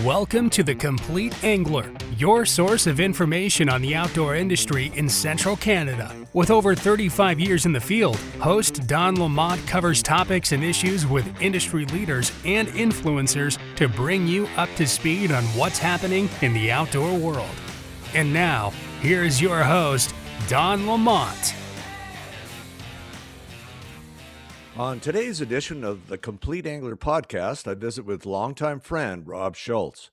Welcome to The Complete Angler, your source of information on the outdoor industry in central Canada. With over 35 years in the field, host Don Lamont covers topics and issues with industry leaders and influencers to bring you up to speed on what's happening in the outdoor world. And now, here's your host, Don Lamont. On today's edition of the Complete Angler podcast, I visit with longtime friend Rob Schulz.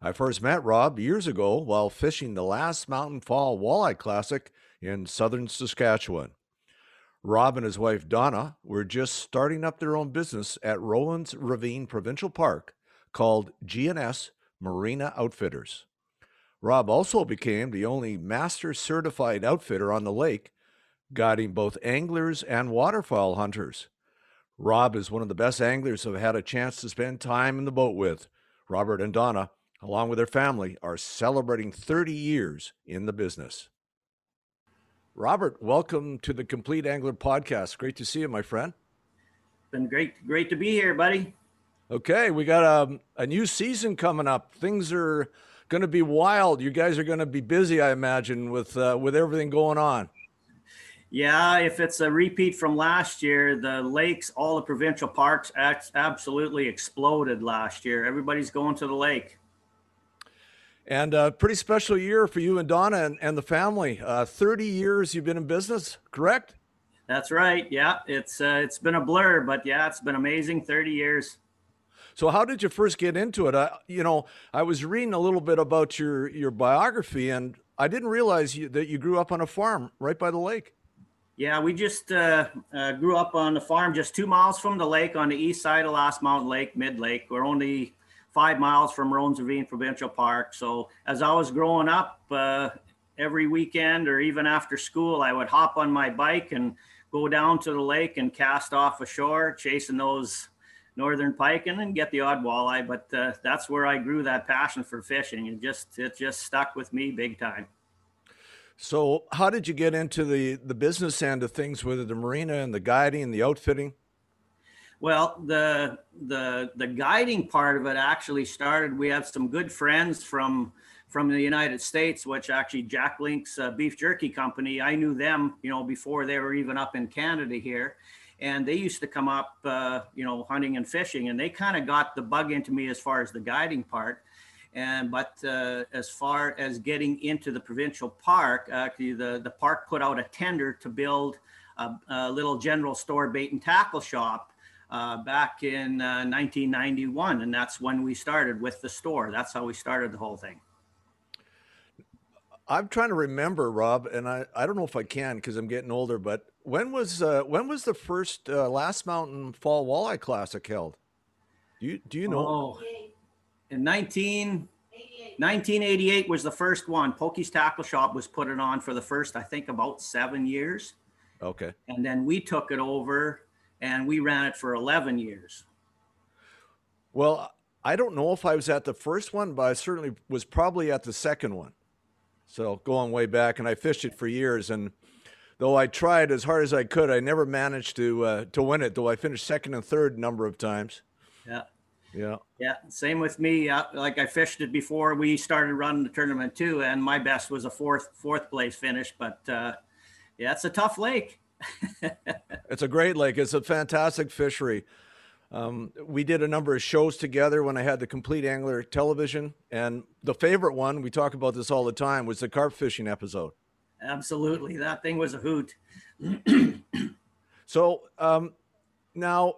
I first met Rob years ago while fishing the last Mountain Fall Walleye Classic in southern Saskatchewan. Rob and his wife Donna were just starting up their own business at Rowan's Ravine Provincial Park called G&S Marina Outfitters. Rob also became the only master certified outfitter on the lake, guiding both anglers and waterfowl hunters. Rob is one of the best anglers I've had a chance to spend time in the boat with. Robert and Donna, along with their family, are celebrating 30 years in the business. Robert, welcome to the Complete Angler podcast. Great to see you, my friend. Been great, great to be here, buddy. Okay, we got a, um, a new season coming up. Things are going to be wild. You guys are going to be busy, I imagine, with uh, with everything going on. Yeah, if it's a repeat from last year, the lakes, all the provincial parks absolutely exploded last year. Everybody's going to the lake. And a uh, pretty special year for you and Donna and, and the family. Uh, 30 years you've been in business, correct? That's right. Yeah, it's uh, it's been a blur, but yeah, it's been amazing. 30 years. So how did you first get into it? I, you know, I was reading a little bit about your your biography, and I didn't realize you, that you grew up on a farm right by the lake. Yeah, we just uh, uh, grew up on the farm just two miles from the lake on the east side of Last Mountain Lake, Mid Lake. We're only five miles from Rowan's Ravine Provincial Park. So as I was growing up, uh, every weekend or even after school, I would hop on my bike and go down to the lake and cast off ashore, chasing those northern pike and get the odd walleye. But uh, that's where I grew that passion for fishing. It just it just stuck with me big time. So, how did you get into the the business end of things with the marina and the guiding and the outfitting? Well, the the the guiding part of it actually started. We have some good friends from from the United States, which actually Jack Link's uh, beef jerky company. I knew them, you know, before they were even up in Canada here, and they used to come up, uh, you know, hunting and fishing, and they kind of got the bug into me as far as the guiding part. And but uh, as far as getting into the provincial park, actually the, the park put out a tender to build a, a little general store bait and tackle shop uh, back in uh, 1991. And that's when we started with the store. That's how we started the whole thing. I'm trying to remember, Rob, and I, I don't know if I can because I'm getting older, but when was uh, when was the first uh, Last Mountain Fall Walleye Classic held? Do you do you know? Oh, in 19, 1988 was the first one. Pokey's Tackle Shop was put it on for the first, I think, about seven years. Okay. And then we took it over and we ran it for 11 years. Well, I don't know if I was at the first one, but I certainly was probably at the second one. So going way back, and I fished it for years. And though I tried as hard as I could, I never managed to uh, to win it. Though I finished second and third a number of times. Yeah. Yeah. Yeah. Same with me. Uh, like I fished it before we started running the tournament too, and my best was a fourth fourth place finish. But uh, yeah, it's a tough lake. it's a great lake. It's a fantastic fishery. Um, we did a number of shows together when I had the Complete Angler television, and the favorite one we talk about this all the time was the carp fishing episode. Absolutely, that thing was a hoot. so um, now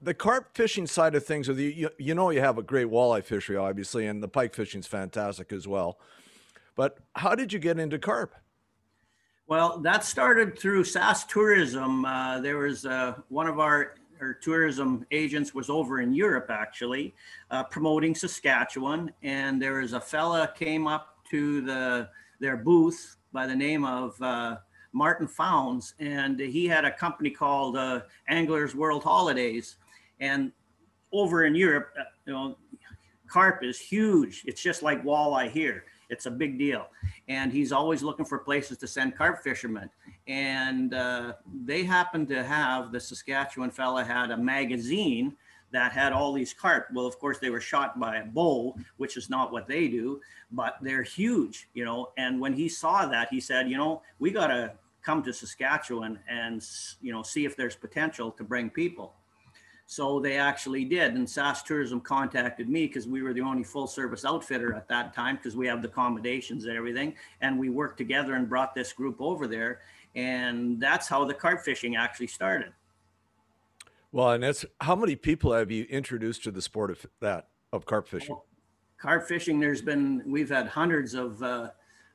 the carp fishing side of things, you, you know, you have a great walleye fishery, obviously, and the pike fishing is fantastic as well. But how did you get into carp? Well, that started through Sask Tourism. Uh, there was uh, one of our, our, tourism agents was over in Europe actually, uh, promoting Saskatchewan, and there was a fella came up to the their booth by the name of uh, Martin Founds, and he had a company called uh, Anglers World Holidays and over in Europe, uh, you know, carp is huge. It's just like walleye here. It's a big deal. And he's always looking for places to send carp fishermen. And uh, they happen to have, the Saskatchewan fella had a magazine that had all these carp. Well, of course, they were shot by a bow, which is not what they do, but they're huge, you know. And when he saw that, he said, you know, we got to come to Saskatchewan and, you know, see if there's potential to bring people. So they actually did. And Sask Tourism contacted me because we were the only full service outfitter at that time because we have the accommodations and everything. And we worked together and brought this group over there. And that's how the carp fishing actually started. Well, and that's how many people have you introduced to the sport of that of carp fishing? Well, carp fishing, there's been we've had hundreds of uh,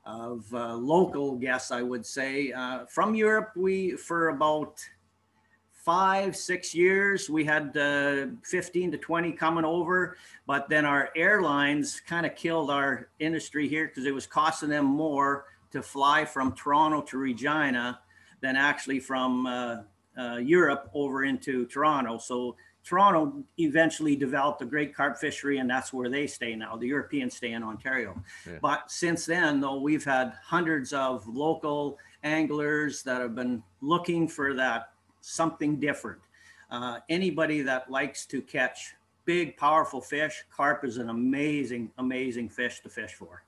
of uh, local guests, I would say, uh, from Europe. We for about five six years we had uh, 15 to 20 coming over but then our airlines kind of killed our industry here because it was costing them more to fly from toronto to regina than actually from uh, uh, Europe over into Toronto. So Toronto eventually developed a great carp fishery, and that's where they stay now. The Europeans stay in Ontario. Yeah. But since then, though, we've had hundreds of local anglers that have been looking for that something different. Uh, anybody that likes to catch big, powerful fish, carp is an amazing, amazing fish to fish for.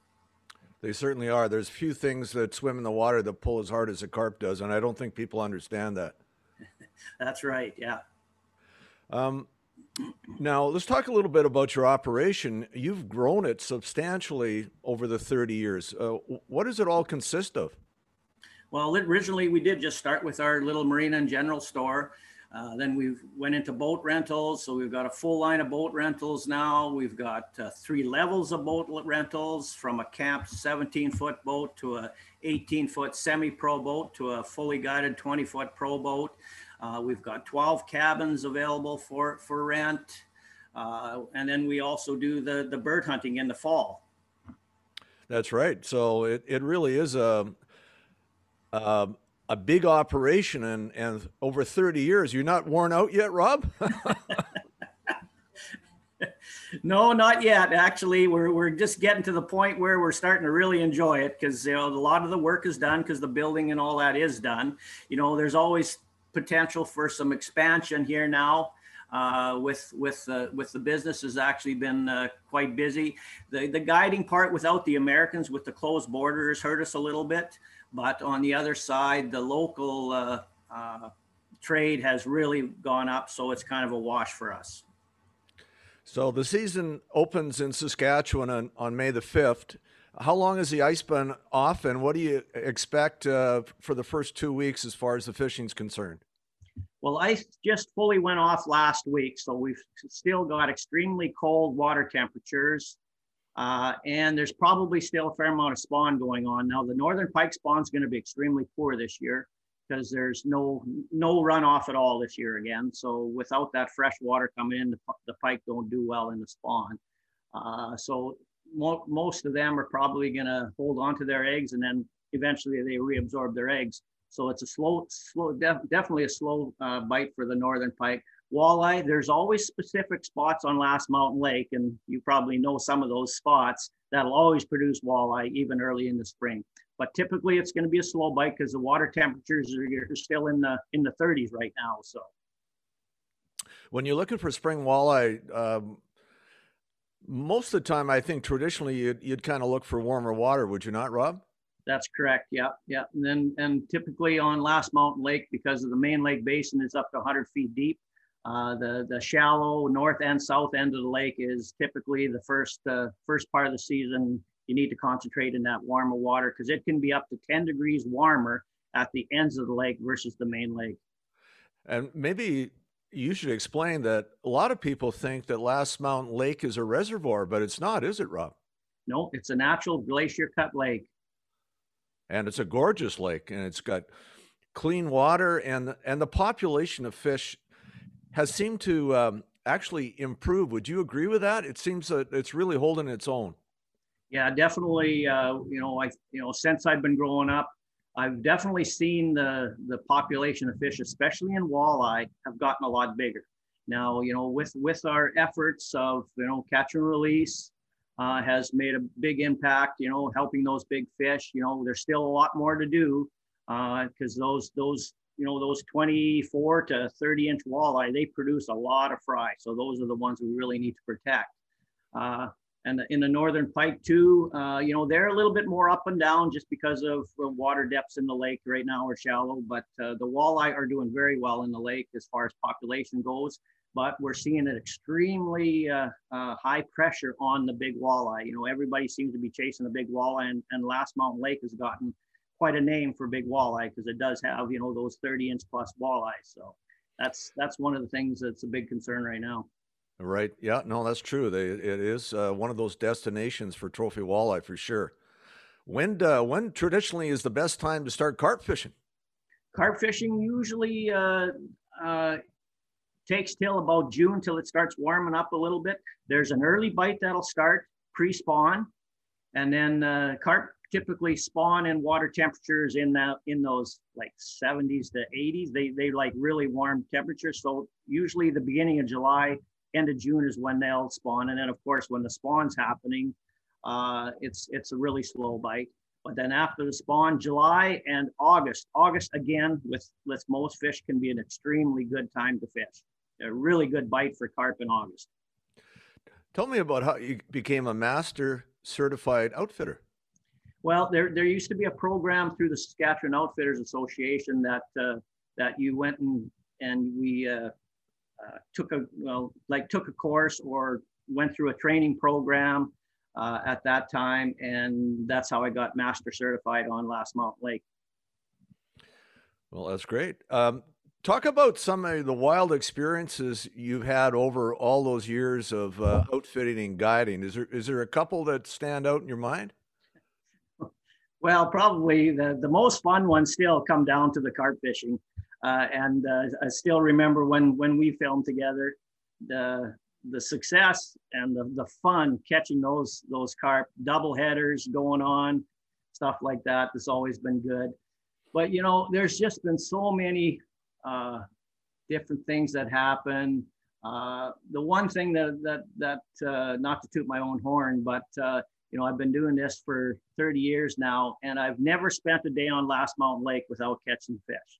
They certainly are. There's few things that swim in the water that pull as hard as a carp does, and I don't think people understand that. That's right. Yeah. Um, now let's talk a little bit about your operation. You've grown it substantially over the 30 years. Uh, what does it all consist of? Well, originally we did just start with our little marina and general store. Uh, then we went into boat rentals. So we've got a full line of boat rentals now. We've got uh, three levels of boat rentals from a camped 17 foot boat to a 18 foot semi pro boat to a fully guided 20 foot pro boat. Uh, we've got 12 cabins available for, for rent. Uh, and then we also do the, the bird hunting in the fall. That's right. So it, it really is a, a, a big operation and, and over 30 years. You're not worn out yet, Rob? no, not yet. Actually, we're, we're just getting to the point where we're starting to really enjoy it because you know a lot of the work is done because the building and all that is done. You know, there's always potential for some expansion here now. Uh, with with uh, with the business has actually been uh, quite busy. The the guiding part without the Americans with the closed borders hurt us a little bit, but on the other side, the local uh, uh, trade has really gone up, so it's kind of a wash for us. So the season opens in Saskatchewan on, on May the fifth. How long has the ice been off, and what do you expect uh, for the first two weeks as far as the fishing's concerned? Well, ice just fully went off last week, so we've still got extremely cold water temperatures, uh, and there's probably still a fair amount of spawn going on. Now, the northern pike spawn is going to be extremely poor this year because there's no no runoff at all this year again. So without that fresh water coming in, the, the pike don't do well in the spawn. Uh, so mo- most of them are probably going to hold on to their eggs and then eventually they reabsorb their eggs. So it's a slow, slow, def- definitely a slow uh, bite for the northern pike. Walleye, there's always specific spots on Last Mountain Lake, and you probably know some of those spots that'll always produce walleye even early in the spring. But typically, it's going to be a slow bite because the water temperatures are, still in the in the 30s right now. So, when you're looking for spring walleye, um, most of the time, I think traditionally you'd, you'd kind of look for warmer water, would you not, Rob? That's correct. Yeah, yeah. And then and typically on Last Mountain Lake, because of the main lake basin is up to 100 feet deep. Uh, the the shallow north and south end of the lake is typically the first uh, first part of the season. You need to concentrate in that warmer water because it can be up to 10 degrees warmer at the ends of the lake versus the main lake. And maybe you should explain that a lot of people think that Last Mountain Lake is a reservoir, but it's not, is it, Rob? No, it's a natural glacier cut lake. And it's a gorgeous lake and it's got clean water and and the population of fish has seemed to um, actually improve. Would you agree with that? It seems that it's really holding its own. Yeah, definitely. Uh, you know, I you know since I've been growing up, I've definitely seen the the population of fish, especially in walleye, have gotten a lot bigger. Now, you know, with with our efforts of you know catch and release, uh, has made a big impact. You know, helping those big fish. You know, there's still a lot more to do because uh, those those you know, those 24 to 30 inch walleye, they produce a lot of fry. So those are the ones we really need to protect. Uh, and in the northern pike too, uh, you know, they're a little bit more up and down just because of water depths in the lake right now are shallow, but uh, the walleye are doing very well in the lake as far as population goes. But we're seeing an extremely uh, uh, high pressure on the big walleye. You know, everybody seems to be chasing the big walleye, and, and Last Mountain Lake has gotten quite a name for big walleye because it does have, you know, those 30 inch plus walleye. So that's that's one of the things that's a big concern right now. Right. Yeah. No, that's true. They, it is uh, one of those destinations for trophy walleye for sure. When uh, when traditionally is the best time to start carp fishing? Carp fishing usually uh, uh, takes till about June till it starts warming up a little bit. There's an early bite that'll start pre-spawn, and then uh, carp typically spawn in water temperatures in that in those like 70s to 80s. They they like really warm temperatures. So usually the beginning of July end of June is when they'll spawn. And then of course, when the spawn's happening, uh, it's, it's a really slow bite. But then after the spawn, July and August, August again with, with most fish can be an extremely good time to fish. A really good bite for carp in August. Tell me about how you became a master certified outfitter. Well, there, there used to be a program through the Saskatchewan Outfitters Association that uh, that you went and and we uh, uh, took a well, like took a course or went through a training program uh, at that time, and that's how I got master certified on Last Mountain Lake. Well, that's great. Um, talk about some of the wild experiences you've had over all those years of uh, outfitting and guiding. Is there is there a couple that stand out in your mind? Well, probably the, the most fun ones still come down to the carp fishing. Uh, and uh, I still remember when when we filmed together, the the success and the, the fun catching those those carp double headers going on, stuff like that. That's always been good. But you know, there's just been so many uh, different things that happen. Uh, the one thing that that that uh, not to toot my own horn, but uh, you know, I've been doing this for 30 years now, and I've never spent a day on Last Mountain Lake without catching fish.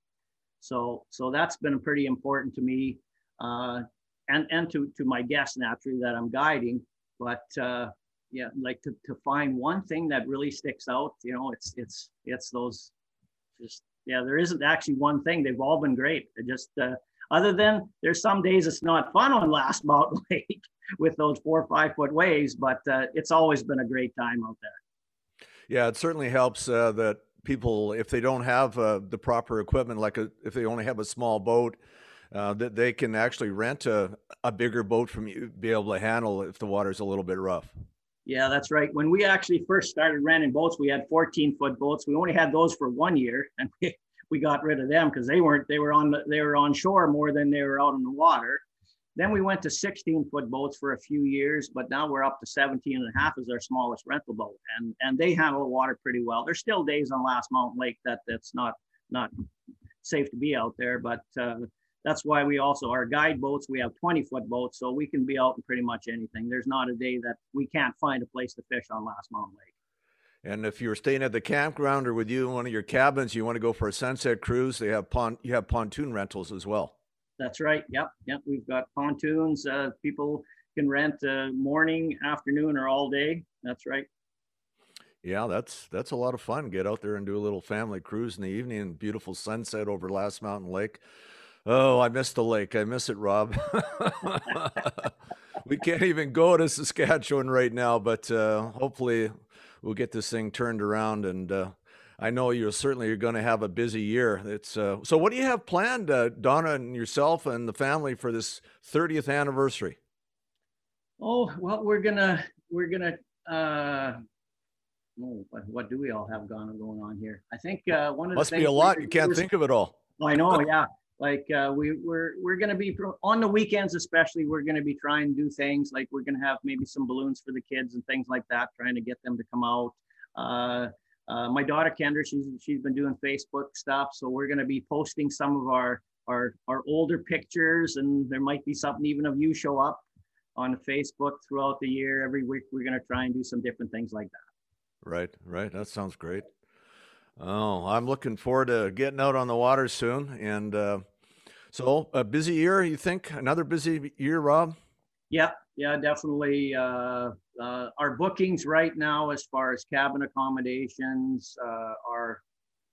So, so that's been pretty important to me, uh, and and to to my guests naturally that I'm guiding. But uh, yeah, like to, to find one thing that really sticks out. You know, it's it's it's those just yeah. There isn't actually one thing. They've all been great. It just uh, other than there's some days it's not fun on Last Mountain Lake with those four or five foot waves, but uh, it's always been a great time out there. Yeah, it certainly helps uh, that people, if they don't have uh, the proper equipment, like a, if they only have a small boat, uh, that they can actually rent a, a bigger boat from you, be able to handle if the water's a little bit rough. Yeah, that's right. When we actually first started renting boats, we had 14 foot boats. We only had those for one year, and we, we got rid of them because they weren't they were on they were on shore more than they were out in the water. Then we went to 16 foot boats for a few years, but now we're up to 17 and a half as our smallest rental boat. And, and they handle the water pretty well. There's still days on Last Mountain Lake that that's not, not safe to be out there, but uh, that's why we also, our guide boats, we have 20 foot boats, so we can be out in pretty much anything. There's not a day that we can't find a place to fish on Last Mountain Lake. And if you're staying at the campground or with you in one of your cabins, you want to go for a sunset cruise, they have pon- you have pontoon rentals as well. That's right. Yep. Yep. We've got pontoons. Uh, people can rent uh, morning, afternoon, or all day. That's right. Yeah, that's that's a lot of fun. Get out there and do a little family cruise in the evening beautiful sunset over Last Mountain Lake. Oh, I miss the lake. I miss it, Rob. we can't even go to Saskatchewan right now, but uh, hopefully we'll get this thing turned around and uh, I know you're certainly you're going to have a busy year. It's uh, so. What do you have planned, uh, Donna and yourself and the family for this 30th anniversary? Oh well, we're gonna we're gonna. Uh, oh, what, what do we all have going going on here? I think uh, one of must be a lot. You can't think of it all. I know. Yeah. Like uh, we we're we're gonna be on the weekends, especially. We're gonna be trying to do things like we're gonna have maybe some balloons for the kids and things like that, trying to get them to come out. Uh, uh, my daughter Kendra, she's she's been doing Facebook stuff, so we're going to be posting some of our our our older pictures, and there might be something even of you show up on Facebook throughout the year. Every week, we're going to try and do some different things like that. Right, right. That sounds great. Oh, I'm looking forward to getting out on the water soon. And uh, so, a busy year, you think? Another busy year, Rob? Yeah, yeah, definitely. Uh, uh, our bookings right now, as far as cabin accommodations, uh, are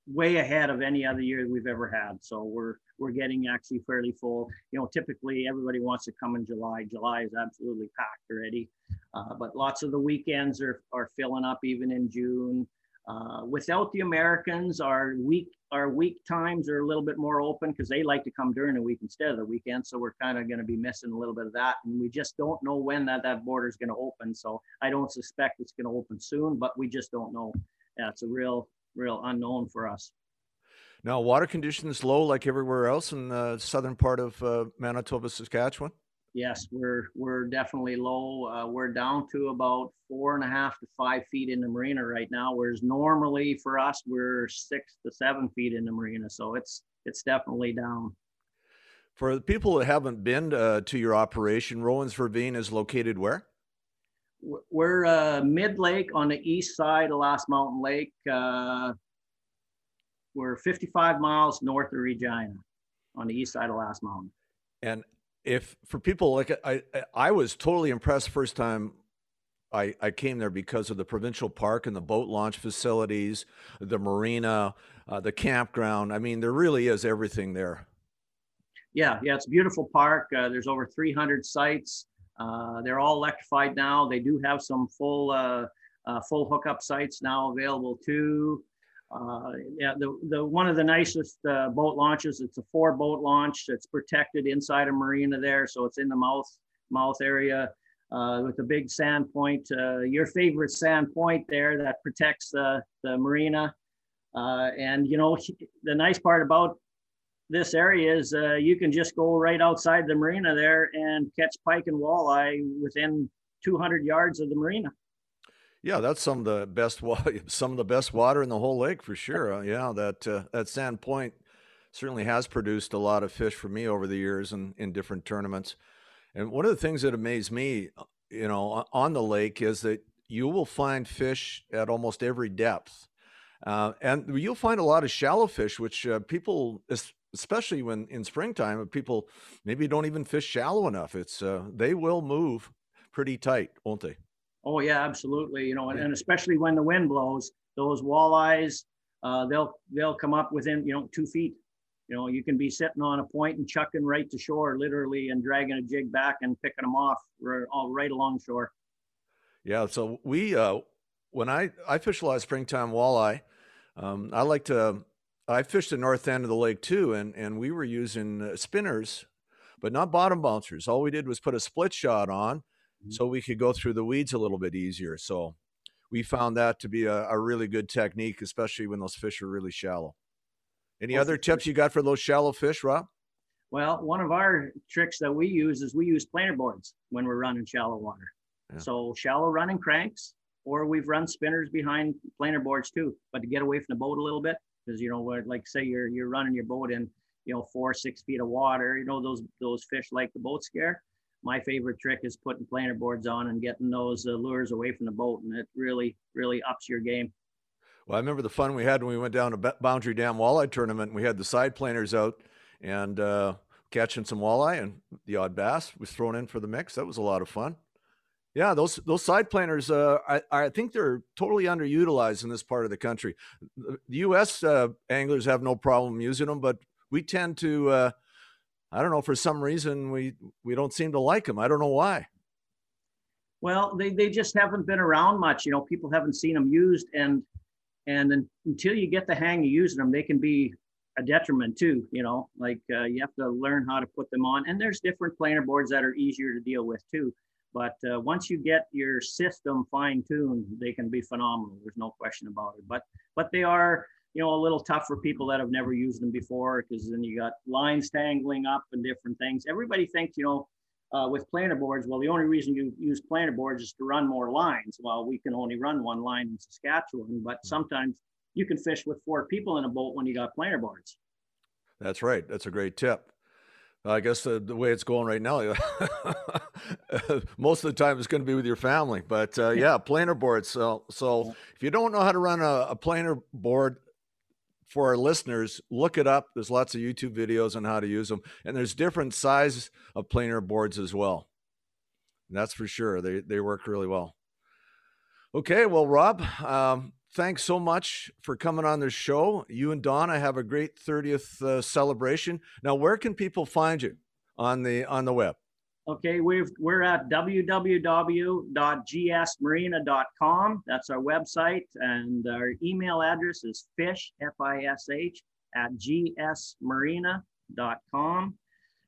way ahead of any other year we've ever had. So we're we're getting actually fairly full. You know, typically everybody wants to come in July. July is absolutely packed already, uh, but lots of the weekends are are filling up even in June. Uh, without the Americans, our week our week times are a little bit more open because they like to come during the week instead of the weekend. So we're kind of going to be missing a little bit of that, and we just don't know when that that border is going to open. So I don't suspect it's going to open soon, but we just don't know. Yeah, it's a real real unknown for us. Now, water conditions low like everywhere else in the southern part of uh, Manitoba, Saskatchewan. Yes, we're we're definitely low. Uh, we're down to about four and a half to five feet in the marina right now, whereas normally for us we're six to seven feet in the marina. So it's it's definitely down. For the people that haven't been uh, to your operation, Rowan's Ravine is located where? We're uh, mid lake on the east side of Last Mountain Lake. Uh, we're 55 miles north of Regina on the east side of Last Mountain. And if for people like I, I was totally impressed first time I, I came there because of the provincial park and the boat launch facilities, the marina, uh, the campground. I mean, there really is everything there. Yeah, yeah, it's a beautiful park. Uh, there's over 300 sites. Uh, they're all electrified now. They do have some full uh, uh, full hookup sites now available too. Uh, yeah, the, the one of the nicest uh, boat launches. It's a four boat launch. It's protected inside a marina there, so it's in the mouth mouth area uh, with a big sand point. Uh, your favorite sand point there that protects the the marina. Uh, and you know the nice part about this area is uh, you can just go right outside the marina there and catch pike and walleye within 200 yards of the marina. Yeah, that's some of the best water, some of the best water in the whole lake for sure. Uh, yeah, that uh, that Sand Point certainly has produced a lot of fish for me over the years and in, in different tournaments. And one of the things that amazed me, uh, you know, on the lake is that you will find fish at almost every depth. Uh, and you'll find a lot of shallow fish, which uh, people, especially when in springtime, people maybe don't even fish shallow enough. It's uh, they will move pretty tight, won't they? Oh yeah, absolutely. You know, and, and especially when the wind blows, those walleyes, uh, they'll they'll come up within you know two feet. You know, you can be sitting on a point and chucking right to shore, literally, and dragging a jig back and picking them off right, all right along shore. Yeah. So we, uh, when I I fish a lot of springtime walleye, um, I like to. I fished the north end of the lake too, and and we were using uh, spinners, but not bottom bouncers. All we did was put a split shot on Mm-hmm. so we could go through the weeds a little bit easier. So we found that to be a, a really good technique, especially when those fish are really shallow. Any well, other tips you got for those shallow fish, Rob? Well, one of our tricks that we use is we use planer boards when we're running shallow water. Yeah. So shallow running cranks, or we've run spinners behind planer boards too, but to get away from the boat a little bit, because you know, like say you're you're running your boat in, you know, four six feet of water. You know those those fish like the boat scare my favorite trick is putting planer boards on and getting those uh, lures away from the boat, and it really, really ups your game. Well, I remember the fun we had when we went down to Boundary Dam Walleye Tournament. We had the side planers out and uh, catching some walleye, and the odd bass was thrown in for the mix. That was a lot of fun. Yeah, those those side planers, uh, I, I think they're totally underutilized in this part of the country. The U.S. Uh, anglers have no problem using them, but we tend to uh, I don't know for some reason we we don't seem to like them. I don't know why. Well, they, they just haven't been around much. You know, people haven't seen them used, and and until you get the hang of using them, they can be a detriment too. You know, like uh, you have to learn how to put them on. And there's different planer boards that are easier to deal with too. But uh, once you get your system fine tuned, they can be phenomenal. There's no question about it. But but they are you know, a little tough for people that have never used them before because then you got lines tangling up and different things. Everybody thinks, you know, uh, with planer boards, well, the only reason you use planer boards is to run more lines. Well, we can only run one line in Saskatchewan, but hmm. sometimes you can fish with four people in a boat when you got planer boards. That's right. That's a great tip. I guess the, the way it's going right now, most of the time it's going to be with your family. But uh, yeah, planer boards. So, so if you don't know how to run a, a planer board, for our listeners, look it up. There's lots of YouTube videos on how to use them, and there's different size of planer boards as well. And that's for sure. They they work really well. Okay, well, Rob, um, thanks so much for coming on this show. You and Donna have a great 30th uh, celebration. Now, where can people find you on the on the web? Okay, we've, we're at www.gsmarina.com. That's our website, and our email address is fish, F I S H, at gsmarina.com.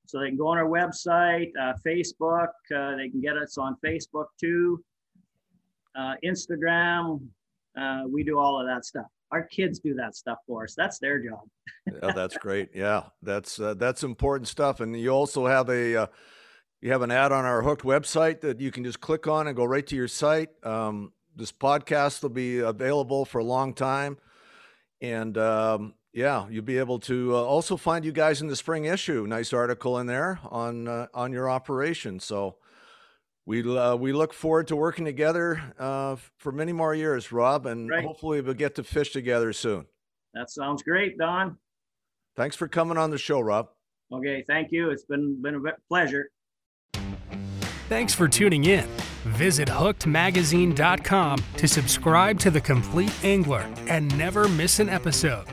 So they can go on our website, uh, Facebook, uh, they can get us on Facebook too, uh, Instagram. Uh, we do all of that stuff. Our kids do that stuff for us. That's their job. that's great. Yeah, that's uh, that's important stuff. And you also have a uh, you have an ad on our Hooked website that you can just click on and go right to your site. Um, this podcast will be available for a long time. And um, yeah, you'll be able to uh, also find you guys in the spring issue. Nice article in there on uh, on your operation. So we uh, we look forward to working together uh, for many more years, Rob, and right. hopefully we'll get to fish together soon. That sounds great, Don. Thanks for coming on the show, Rob. Okay, thank you. It's been been a pleasure. Thanks for tuning in. Visit hookedmagazine.com to subscribe to The Complete Angler and never miss an episode.